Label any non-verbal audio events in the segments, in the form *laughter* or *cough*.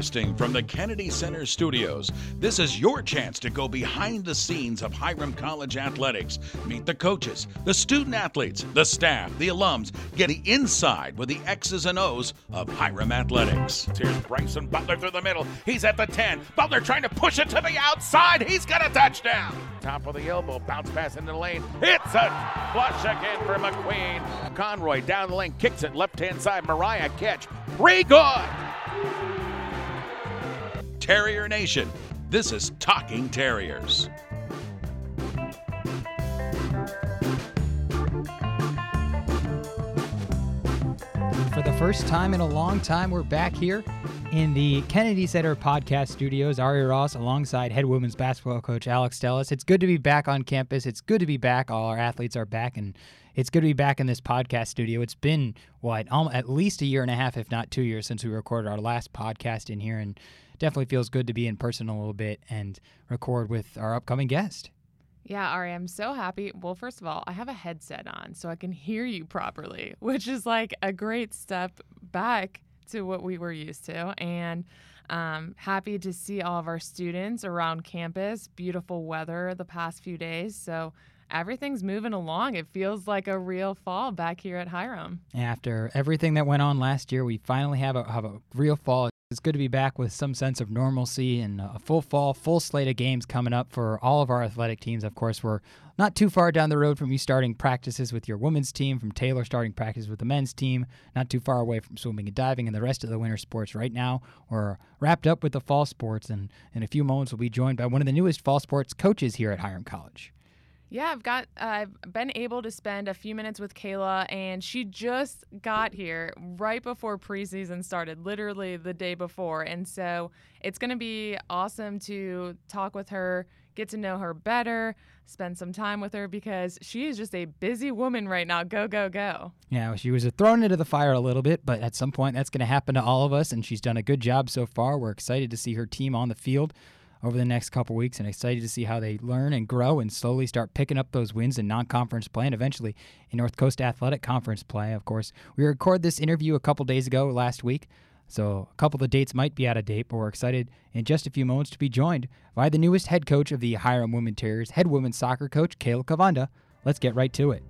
Broadcasting from the Kennedy Center studios, this is your chance to go behind the scenes of Hiram College athletics. Meet the coaches, the student athletes, the staff, the alums, getting inside with the X's and O's of Hiram athletics. Here's Bryson Butler through the middle. He's at the 10. Butler trying to push it to the outside. He's got a touchdown. Top of the elbow, bounce pass into the lane. It's a flush again for McQueen. Conroy down the lane, kicks it left hand side. Mariah catch. Three good. Terrier Nation, this is Talking Terriers. For the first time in a long time, we're back here in the Kennedy Center podcast studios. Ari Ross alongside head women's basketball coach Alex Stellis. It's good to be back on campus. It's good to be back. All our athletes are back, and it's good to be back in this podcast studio. It's been, what, at least a year and a half, if not two years, since we recorded our last podcast in here, and definitely feels good to be in person a little bit and record with our upcoming guest. Yeah, Ari, I'm so happy. Well, first of all, I have a headset on so I can hear you properly, *laughs* which is like a great step back to what we were used to. And um, happy to see all of our students around campus. Beautiful weather the past few days. So everything's moving along. It feels like a real fall back here at Hiram. After everything that went on last year, we finally have a, have a real fall. It's good to be back with some sense of normalcy and a full fall, full slate of games coming up for all of our athletic teams. Of course, we're not too far down the road from you starting practices with your women's team, from Taylor starting practice with the men's team, not too far away from swimming and diving and the rest of the winter sports. Right now, we're wrapped up with the fall sports, and in a few moments, we'll be joined by one of the newest fall sports coaches here at Hiram College. Yeah, I've got I've been able to spend a few minutes with Kayla and she just got here right before preseason started, literally the day before. And so it's going to be awesome to talk with her, get to know her better, spend some time with her because she is just a busy woman right now. Go go go. Yeah, she was thrown into the fire a little bit, but at some point that's going to happen to all of us and she's done a good job so far. We're excited to see her team on the field over the next couple weeks and excited to see how they learn and grow and slowly start picking up those wins in non-conference play and eventually in North Coast Athletic Conference play. Of course, we recorded this interview a couple days ago last week, so a couple of the dates might be out of date, but we're excited in just a few moments to be joined by the newest head coach of the Hiram Women Terriers, head women's soccer coach Kayla Kavanda. Let's get right to it.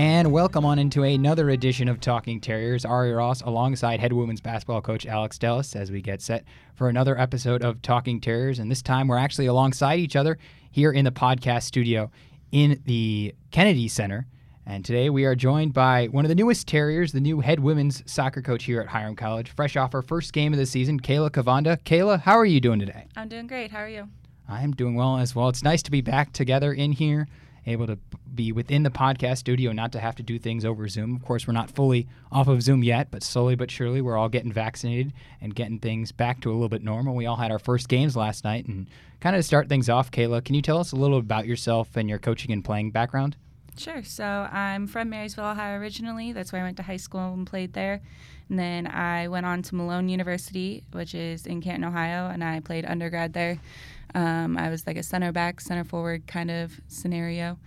And welcome on into another edition of Talking Terriers. Ari Ross alongside head women's basketball coach Alex Dellis as we get set for another episode of Talking Terriers. And this time we're actually alongside each other here in the podcast studio in the Kennedy Center. And today we are joined by one of the newest Terriers, the new head women's soccer coach here at Hiram College, fresh off her first game of the season, Kayla Kavanda. Kayla, how are you doing today? I'm doing great. How are you? I am doing well as well. It's nice to be back together in here able to be within the podcast studio, not to have to do things over Zoom. Of course, we're not fully off of Zoom yet, but slowly but surely we're all getting vaccinated and getting things back to a little bit normal. We all had our first games last night, and kind of to start things off, Kayla, can you tell us a little about yourself and your coaching and playing background? Sure. So I'm from Marysville, Ohio originally. That's where I went to high school and played there. And then I went on to Malone University, which is in Canton, Ohio, and I played undergrad there. Um, I was like a center back, center forward kind of scenario.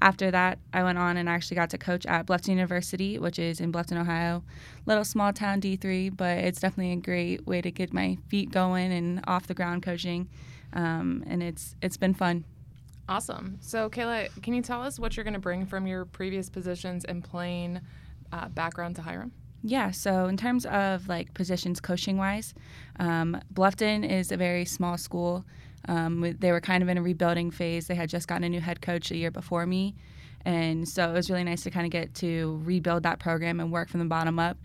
After that, I went on and actually got to coach at Bluffton University, which is in Bluffton, Ohio. Little small town D3, but it's definitely a great way to get my feet going and off the ground coaching. Um, and it's it's been fun. Awesome. So, Kayla, can you tell us what you're going to bring from your previous positions and playing uh, background to Hiram? Yeah, so in terms of like positions coaching wise, um, Bluffton is a very small school. Um, they were kind of in a rebuilding phase. They had just gotten a new head coach a year before me. And so it was really nice to kind of get to rebuild that program and work from the bottom up.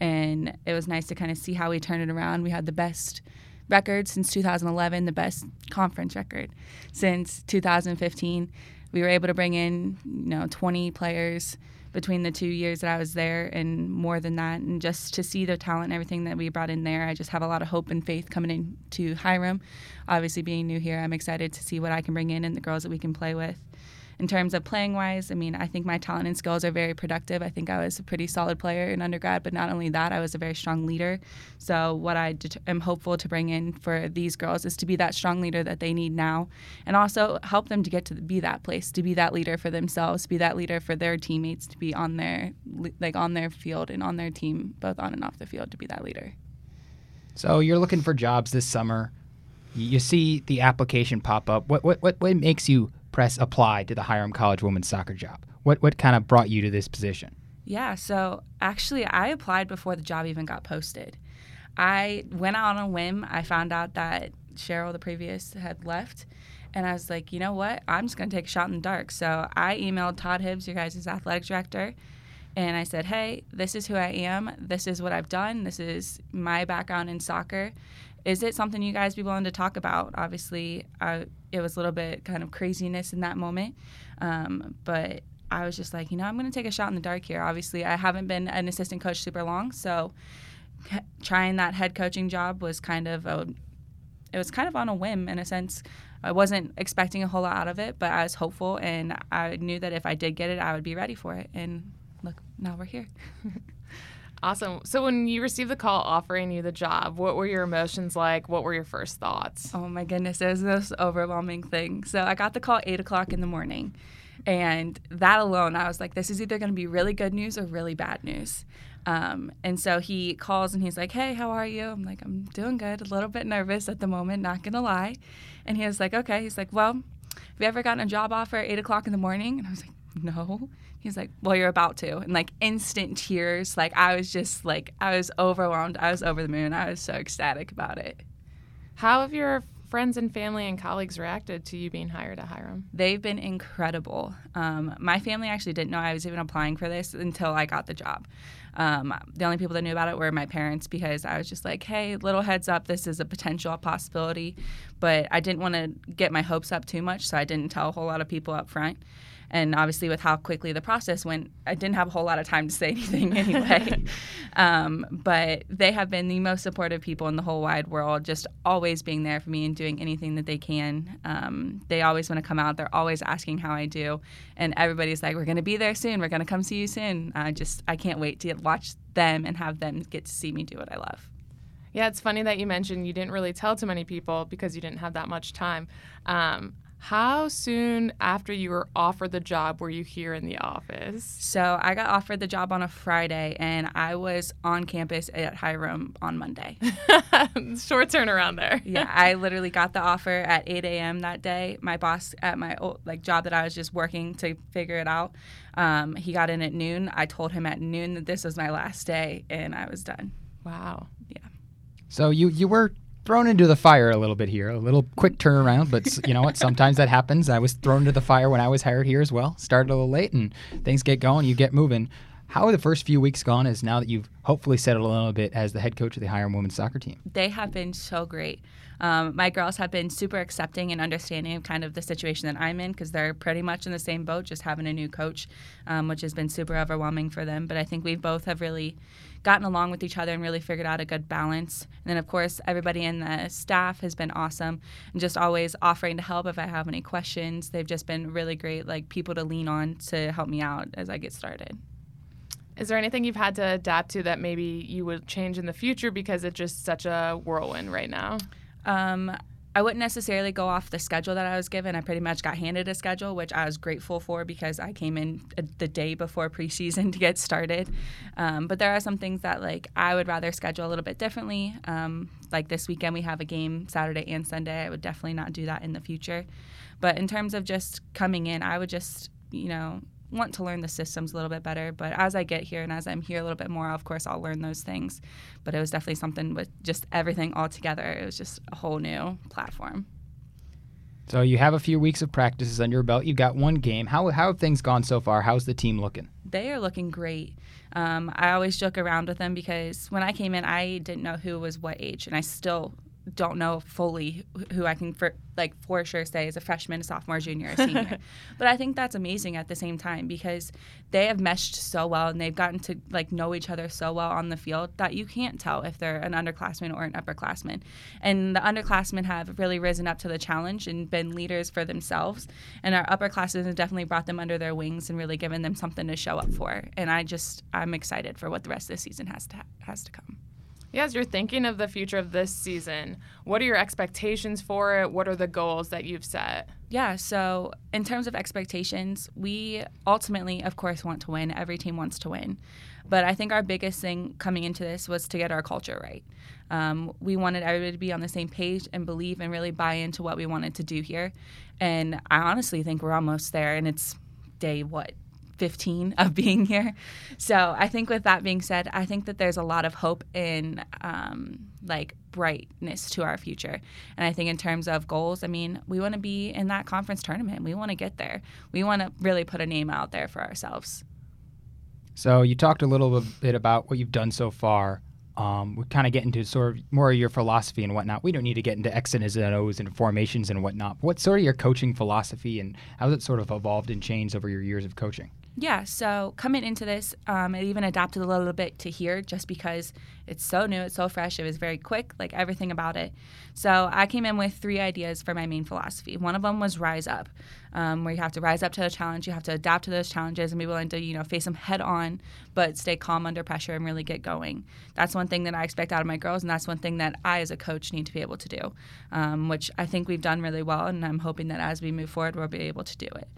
And it was nice to kind of see how we turned it around. We had the best record since 2011, the best conference record since 2015. We were able to bring in, you know, 20 players between the two years that I was there and more than that. And just to see the talent and everything that we brought in there, I just have a lot of hope and faith coming into Hiram. Obviously, being new here, I'm excited to see what I can bring in and the girls that we can play with. In terms of playing wise, I mean, I think my talent and skills are very productive. I think I was a pretty solid player in undergrad, but not only that, I was a very strong leader. So, what I det- am hopeful to bring in for these girls is to be that strong leader that they need now and also help them to get to be that place, to be that leader for themselves, be that leader for their teammates, to be on their like on their field and on their team, both on and off the field, to be that leader. So you're looking for jobs this summer. You see the application pop up. What what what, what makes you press apply to the Hiram College women's soccer job? What what kind of brought you to this position? Yeah, so actually I applied before the job even got posted. I went out on a whim. I found out that Cheryl, the previous, had left. And I was like, you know what? I'm just going to take a shot in the dark. So I emailed Todd Hibbs, your guys' athletic director, and I said, hey, this is who I am. This is what I've done. This is my background in soccer. Is it something you guys be willing to talk about? Obviously, I, it was a little bit kind of craziness in that moment. Um, but I was just like, you know, I'm going to take a shot in the dark here. Obviously, I haven't been an assistant coach super long. So trying that head coaching job was kind of a it was kind of on a whim in a sense. I wasn't expecting a whole lot out of it, but I was hopeful and I knew that if I did get it, I would be ready for it. And look, now we're here. *laughs* awesome. So when you received the call offering you the job, what were your emotions like? What were your first thoughts? Oh my goodness, it was the most overwhelming thing. So I got the call eight o'clock in the morning. And that alone, I was like, this is either going to be really good news or really bad news. Um, and so he calls and he's like, Hey, how are you? I'm like, I'm doing good, a little bit nervous at the moment, not gonna lie. And he was like, Okay. He's like, Well, have you ever gotten a job offer at eight o'clock in the morning? And I was like, No. He's like, Well, you're about to. And like instant tears. Like I was just like, I was overwhelmed. I was over the moon. I was so ecstatic about it. How have your friends and family and colleagues reacted to you being hired at Hiram? They've been incredible. Um, my family actually didn't know I was even applying for this until I got the job. Um, the only people that knew about it were my parents because I was just like, hey, little heads up, this is a potential possibility. But I didn't want to get my hopes up too much, so I didn't tell a whole lot of people up front. And obviously, with how quickly the process went, I didn't have a whole lot of time to say *laughs* anything anyway. *laughs* um, but they have been the most supportive people in the whole wide world, just always being there for me and doing anything that they can. Um, they always want to come out. They're always asking how I do. And everybody's like, we're going to be there soon. We're going to come see you soon. I just, I can't wait to watch them and have them get to see me do what I love. Yeah, it's funny that you mentioned you didn't really tell too many people because you didn't have that much time. Um, how soon after you were offered the job were you here in the office? So I got offered the job on a Friday, and I was on campus at Hiram on Monday. *laughs* Short turnaround there. yeah, I literally got the offer at 8 a.m. that day. My boss at my old, like job that I was just working to figure it out, um, he got in at noon. I told him at noon that this was my last day, and I was done. Wow. Yeah. So you you were thrown into the fire a little bit here. A little quick turnaround, but you know what? Sometimes that happens. I was thrown into the fire when I was hired here as well. Started a little late, and things get going. You get moving. How are the first few weeks gone? As now that you've hopefully settled a little bit as the head coach of the Hiram women's soccer team? They have been so great. Um, my girls have been super accepting and understanding of kind of the situation that I'm in because they're pretty much in the same boat, just having a new coach, um, which has been super overwhelming for them. But I think we both have really gotten along with each other and really figured out a good balance. And then, of course, everybody in the staff has been awesome and just always offering to help if I have any questions. They've just been really great, like people to lean on to help me out as I get started. Is there anything you've had to adapt to that maybe you would change in the future because it's just such a whirlwind right now? Um, I wouldn't necessarily go off the schedule that I was given. I pretty much got handed a schedule, which I was grateful for because I came in the day before preseason *laughs* to get started. Um, but there are some things that like I would rather schedule a little bit differently. Um, like this weekend, we have a game Saturday and Sunday. I would definitely not do that in the future. But in terms of just coming in, I would just you know want to learn the systems a little bit better. But as I get here and as I'm here a little bit more, of course, I'll learn those things. But it was definitely something with just everything all together. It was just a whole new platform. So you have a few weeks of practices under your belt. You've got one game. How, how have things gone so far? How's the team looking? They are looking great. Um, I always joke around with them because when I came in, I didn't know who was what age, and I still don't know fully who I can for like for sure say is a freshman, a sophomore, junior, a senior. *laughs* but I think that's amazing at the same time because they have meshed so well and they've gotten to like know each other so well on the field that you can't tell if they're an underclassman or an upperclassman. And the underclassmen have really risen up to the challenge and been leaders for themselves. And our upperclassmen have definitely brought them under their wings and really given them something to show up for. And I just I'm excited for what the rest of the season has to ha- has to come. Yeah, as you're thinking of the future of this season, what are your expectations for it? What are the goals that you've set? Yeah, so in terms of expectations, we ultimately, of course, want to win. Every team wants to win. But I think our biggest thing coming into this was to get our culture right. Um, we wanted everybody to be on the same page and believe and really buy into what we wanted to do here. And I honestly think we're almost there. And it's day, what, 15 of being here. So I think with that being said, I think that there's a lot of hope in um, like brightness to our future. And I think in terms of goals, I mean, we want to be in that conference tournament. We want to get there. We want to really put a name out there for ourselves. So you talked a little bit about what you've done so far. Um, we kind of get into sort of more of your philosophy and whatnot. We don't need to get into X's and O's and formations and whatnot. What's sort of your coaching philosophy and how has it sort of evolved and changed over your years of coaching? Yeah, so coming into this, um, it even adapted a little bit to here just because it's so new, it's so fresh, it was very quick, like everything about it. So I came in with three ideas for my main philosophy. One of them was rise up, um, where you have to rise up to the challenge, you have to adapt to those challenges and be willing to, you know, face them head on, but stay calm under pressure and really get going. That's one thing that I expect out of my girls, and that's one thing that I as a coach need to be able to do, um, which I think we've done really well, and I'm hoping that as we move forward, we'll be able to do it.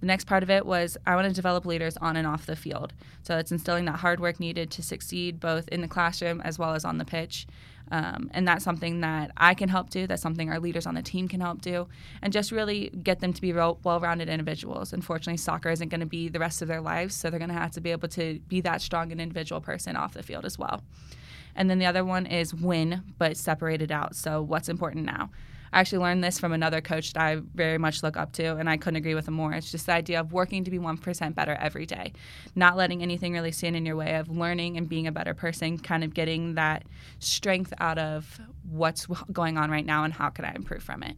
The next part of it was I want to develop leaders on and off the field. So it's instilling that hard work needed to succeed both in the classroom as well as on the pitch. Um, and that's something that I can help do. That's something our leaders on the team can help do, and just really get them to be well rounded individuals. Unfortunately, soccer isn't going to be the rest of their lives, so they're going to have to be able to be that strong an individual person off the field as well. And then the other one is win, but separated out. So, what's important now? I actually learned this from another coach that I very much look up to, and I couldn't agree with him more. It's just the idea of working to be 1% better every day, not letting anything really stand in your way of learning and being a better person, kind of getting that strength out of what's going on right now and how can I improve from it.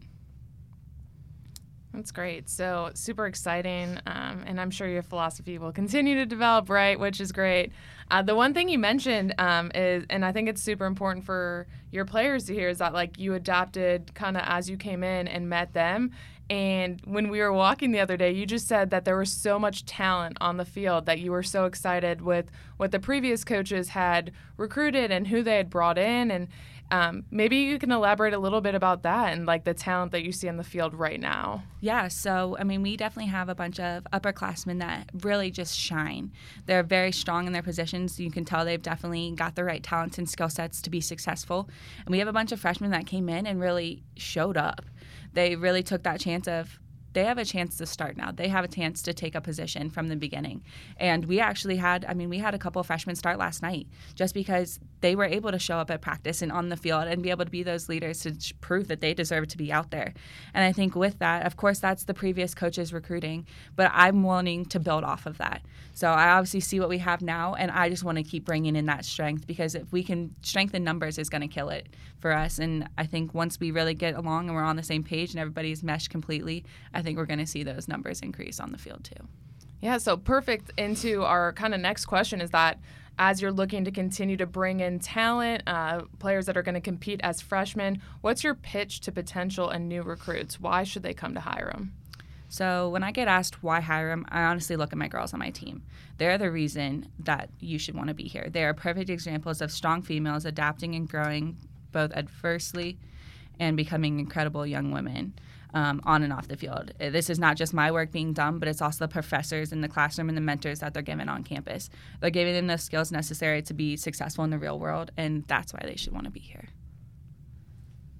That's great. So super exciting, um, and I'm sure your philosophy will continue to develop, right? Which is great. Uh, the one thing you mentioned um, is, and I think it's super important for your players to hear, is that like you adapted kind of as you came in and met them. And when we were walking the other day, you just said that there was so much talent on the field that you were so excited with what the previous coaches had recruited and who they had brought in, and um, maybe you can elaborate a little bit about that and like the talent that you see on the field right now. Yeah, so I mean, we definitely have a bunch of upperclassmen that really just shine. They're very strong in their positions. You can tell they've definitely got the right talents and skill sets to be successful. And we have a bunch of freshmen that came in and really showed up. They really took that chance of they have a chance to start now. They have a chance to take a position from the beginning. And we actually had, I mean, we had a couple of freshmen start last night just because they were able to show up at practice and on the field and be able to be those leaders to prove that they deserve to be out there. And I think with that, of course, that's the previous coaches recruiting, but I'm wanting to build off of that. So I obviously see what we have now, and I just want to keep bringing in that strength because if we can strengthen numbers, is going to kill it for us. And I think once we really get along and we're on the same page and everybody's meshed completely, I think we're going to see those numbers increase on the field too. Yeah, so perfect into our kind of next question is that as you're looking to continue to bring in talent, uh, players that are going to compete as freshmen, what's your pitch to potential and new recruits? Why should they come to Hiram? So when I get asked why Hiram, I honestly look at my girls on my team. They're the reason that you should want to be here. They are perfect examples of strong females adapting and growing both adversely and becoming incredible young women um, on and off the field. Uh, this is not just my work being done, but it's also the professors in the classroom and the mentors that they're given on campus. They're giving them the skills necessary to be successful in the real world, and that's why they should want to be here.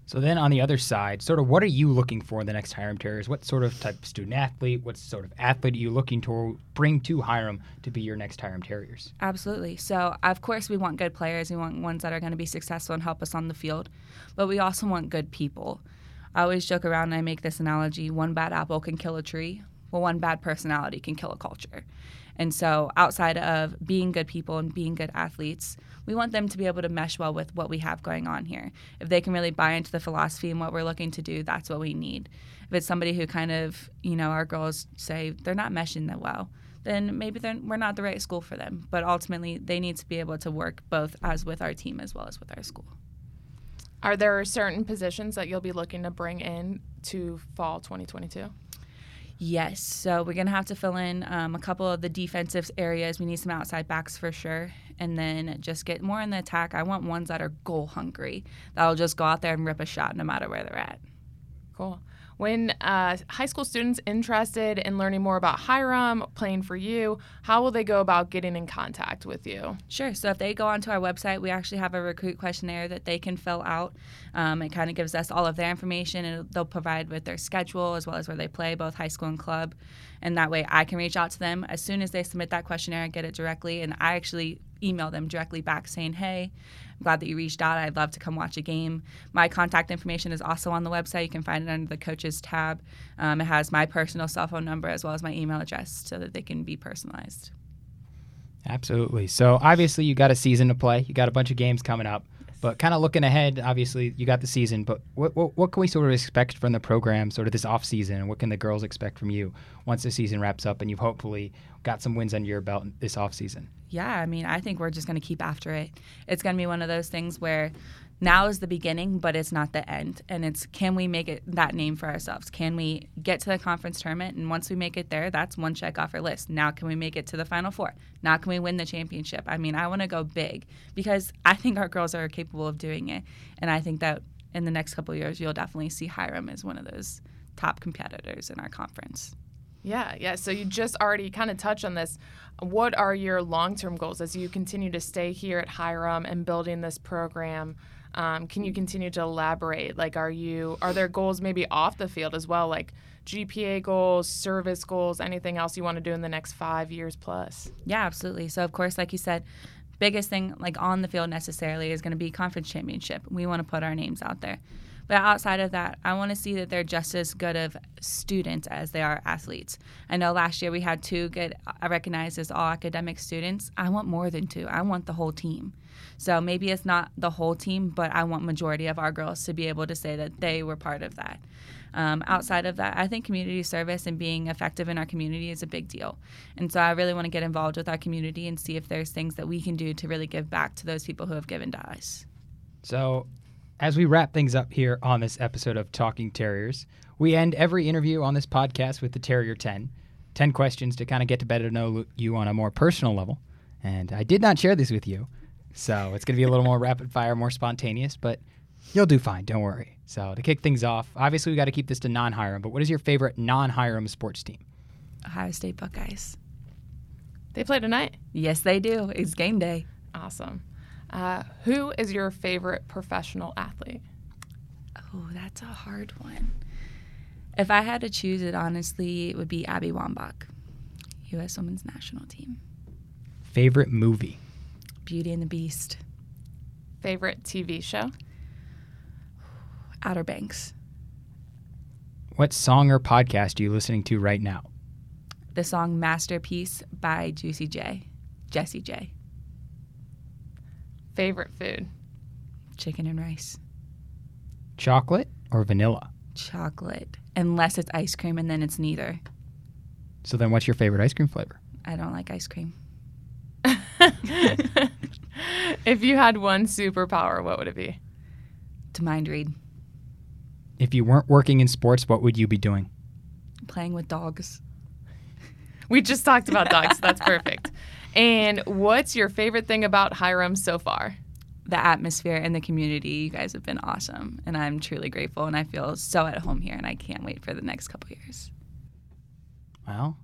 So then on the other side, sort of what are you looking for in the next Hiram Terriers? What sort of type of student athlete, what sort of athlete are you looking to bring to Hiram to be your next Hiram Terriers? Absolutely. So of course we want good players. We want ones that are going to be successful and help us on the field, but we also want good people. I always joke around and I make this analogy: one bad apple can kill a tree. Well, one bad personality can kill a culture. And so, outside of being good people and being good athletes, we want them to be able to mesh well with what we have going on here. If they can really buy into the philosophy and what we're looking to do, that's what we need. If it's somebody who kind of, you know, our girls say they're not meshing that well, then maybe then we're not the right school for them. But ultimately, they need to be able to work both as with our team as well as with our school. Are there certain positions that you'll be looking to bring in to fall 2022? Yes. So we're going to have to fill in um, a couple of the defensive areas. We need some outside backs for sure. And then just get more in the attack. I want ones that are goal hungry, that'll just go out there and rip a shot no matter where they're at. Cool. When uh, high school students interested in learning more about Hiram, playing for you, how will they go about getting in contact with you? Sure. So if they go onto our website, we actually have a recruit questionnaire that they can fill out. Um, it kind of gives us all of their information, and they'll provide with their schedule as well as where they play, both high school and club. And that way, I can reach out to them as soon as they submit that questionnaire and get it directly. And I actually email them directly back saying, "Hey, I'm glad that you reached out. I'd love to come watch a game. My contact information is also on the website. You can find it under the coaches tab. Um, it has my personal cell phone number as well as my email address so that they can be personalized. Absolutely. So obviously you got a season to play. You got a bunch of games coming up. But kind of looking ahead, obviously you got the season. But what, what, what can we sort of expect from the program, sort of this off season, and what can the girls expect from you once the season wraps up and you've hopefully got some wins under your belt this off season? Yeah, I mean, I think we're just going to keep after it. It's going to be one of those things where now is the beginning, but it's not the end. And it's can we make it that name for ourselves? Can we get to the conference tournament? And once we make it there, that's one check off our list. Now, can we make it to the final four? Now, can we win the championship? I mean, I want to go big because I think our girls are capable of doing it. And I think that in the next couple years, you'll definitely see Hiram as one of those top competitors in our conference. Yeah, yeah. So you just already kind of touched on this. What are your long term goals as you continue to stay here at Hiram and building this program? Um, can you continue to elaborate? Like, are you are there goals maybe off the field as well, like GPA goals, service goals, anything else you want to do in the next five years plus? Yeah, absolutely. So of course, like you said, biggest thing like on the field necessarily is going to be conference championship. We want to put our names out there. But outside of that, I want to see that they're just as good of students as they are athletes. I know last year we had two get uh, recognized as all academic students. I want more than two. I want the whole team. So maybe it's not the whole team, but I want majority of our girls to be able to say that they were part of that. Um, outside of that, I think community service and being effective in our community is a big deal. And so I really want to get involved with our community and see if there's things that we can do to really give back to those people who have given to us. So as we wrap things up here on this episode of Talking Terriers, we end every interview on this podcast with the Terrier 10. 10 questions to kind of get to better know you on a more personal level. And I did not share this with you, so it's going to be a little more rapid fire, more spontaneous, but you'll do fine. Don't worry. So to kick things off, obviously we got to keep this to non Hiram, but what is your favorite non Hiram sports team? Ohio State Buckeyes. They play tonight? Yes, they do. It's game day. Awesome. Uh, who is your favorite professional athlete? Oh, that's a hard one. If I had to choose it, honestly, it would be Abby Wambach, U.S. Women's National Team. Favorite movie? Beauty and the Beast. Favorite TV show? Outer Banks. What song or podcast are you listening to right now? The song Masterpiece by Juicy J. Jessie J. Favorite food? Chicken and rice. Chocolate or vanilla? Chocolate. Unless it's ice cream, and then it's neither. So then, what's your favorite ice cream flavor? I don't like ice cream. *laughs* if you had one superpower, what would it be? To mind read. If you weren't working in sports, what would you be doing? Playing with dogs. *laughs* We just talked about dogs. That's perfect. And what's your favorite thing about Hiram so far? The atmosphere and the community. You guys have been awesome. And I'm truly grateful. And I feel so at home here. And I can't wait for the next couple years. Well,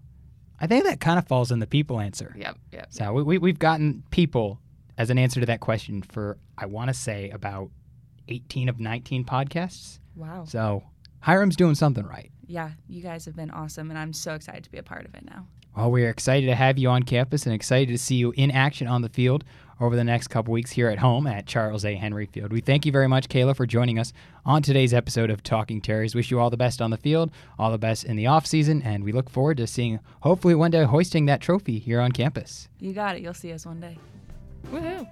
I think that kind of falls in the people answer. Yep. Yep. So we, we, we've gotten people as an answer to that question for, I want to say, about 18 of 19 podcasts. Wow. So Hiram's doing something right. Yeah, you guys have been awesome, and I'm so excited to be a part of it now. Well, we're excited to have you on campus and excited to see you in action on the field over the next couple weeks here at home at Charles A. Henry Field. We thank you very much, Kayla, for joining us on today's episode of Talking Terriers. Wish you all the best on the field, all the best in the off season, and we look forward to seeing, hopefully, one day hoisting that trophy here on campus. You got it. You'll see us one day. Woohoo!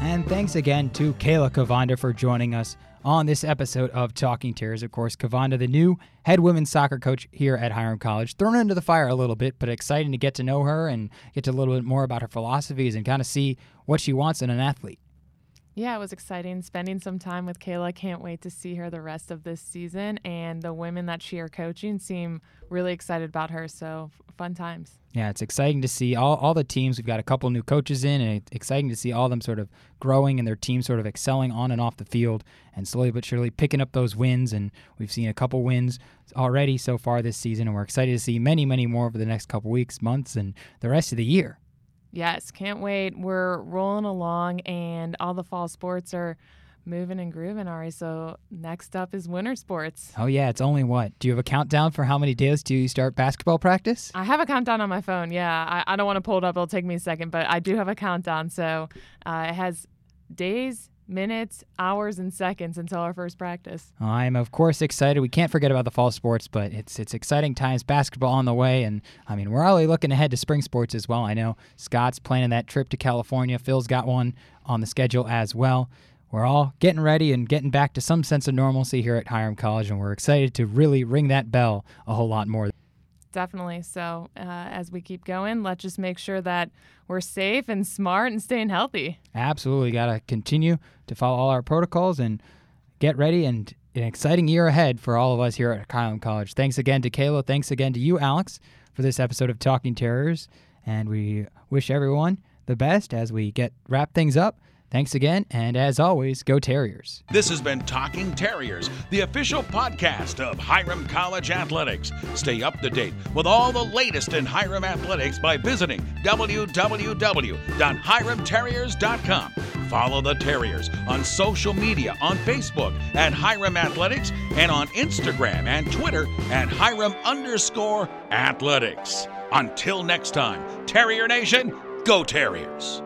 And thanks again to Kayla Kavanda for joining us on this episode of Talking Terriers. Of course, Kavanda, the new head women's soccer coach here at Hiram College, thrown into the fire a little bit, but exciting to get to know her and get to a little bit more about her philosophies and kind of see what she wants in an athlete. Yeah, it was exciting spending some time with Kayla. Can't wait to see her the rest of this season. And the women that she are coaching seem really excited about her. So fun times. Yeah, it's exciting to see all, all the teams. We've got a couple new coaches in, and it's exciting to see all them sort of growing and their team sort of excelling on and off the field and slowly but surely picking up those wins. And we've seen a couple wins already so far this season, and we're excited to see many, many more over the next couple weeks, months, and the rest of the year. Yes, can't wait. We're rolling along, and all the fall sports are moving and grooving, Ari. So next up is winter sports. Oh yeah, it's only what? Do you have a countdown for how many days do you start basketball practice? I have a countdown on my phone. Yeah, I, I don't want to pull it up. It'll take me a second, but I do have a countdown. So uh, it has days, minutes, hours, and seconds until our first practice. I'm of course excited. We can't forget about the fall sports, but it's it's exciting times. Basketball on the way, and I mean we're already looking ahead to spring sports as well. I know Scott's planning that trip to California. Phil's got one on the schedule as well. We're all getting ready and getting back to some sense of normalcy here at Hiram College, and we're excited to really ring that bell a whole lot more. Definitely. So uh, as we keep going, let's just make sure that we're safe and smart and staying healthy. Absolutely. Got to continue to follow all our protocols and get ready and an exciting year ahead for all of us here at Hiram College. Thanks again to Kayla. Thanks again to you, Alex, for this episode of Talking Terriers. And we wish everyone the best as we get wrap things up. Thanks again, and as always, go Terriers. This has been Talking Terriers, the official podcast of Hiram College Athletics. Stay up to date with all the latest in Hiram Athletics by visiting www.hiramterriers.com. Follow the Terriers on social media on Facebook at Hiram Athletics and on Instagram and Twitter at Hiram underscore athletics. Until next time, Terrier Nation, go Terriers.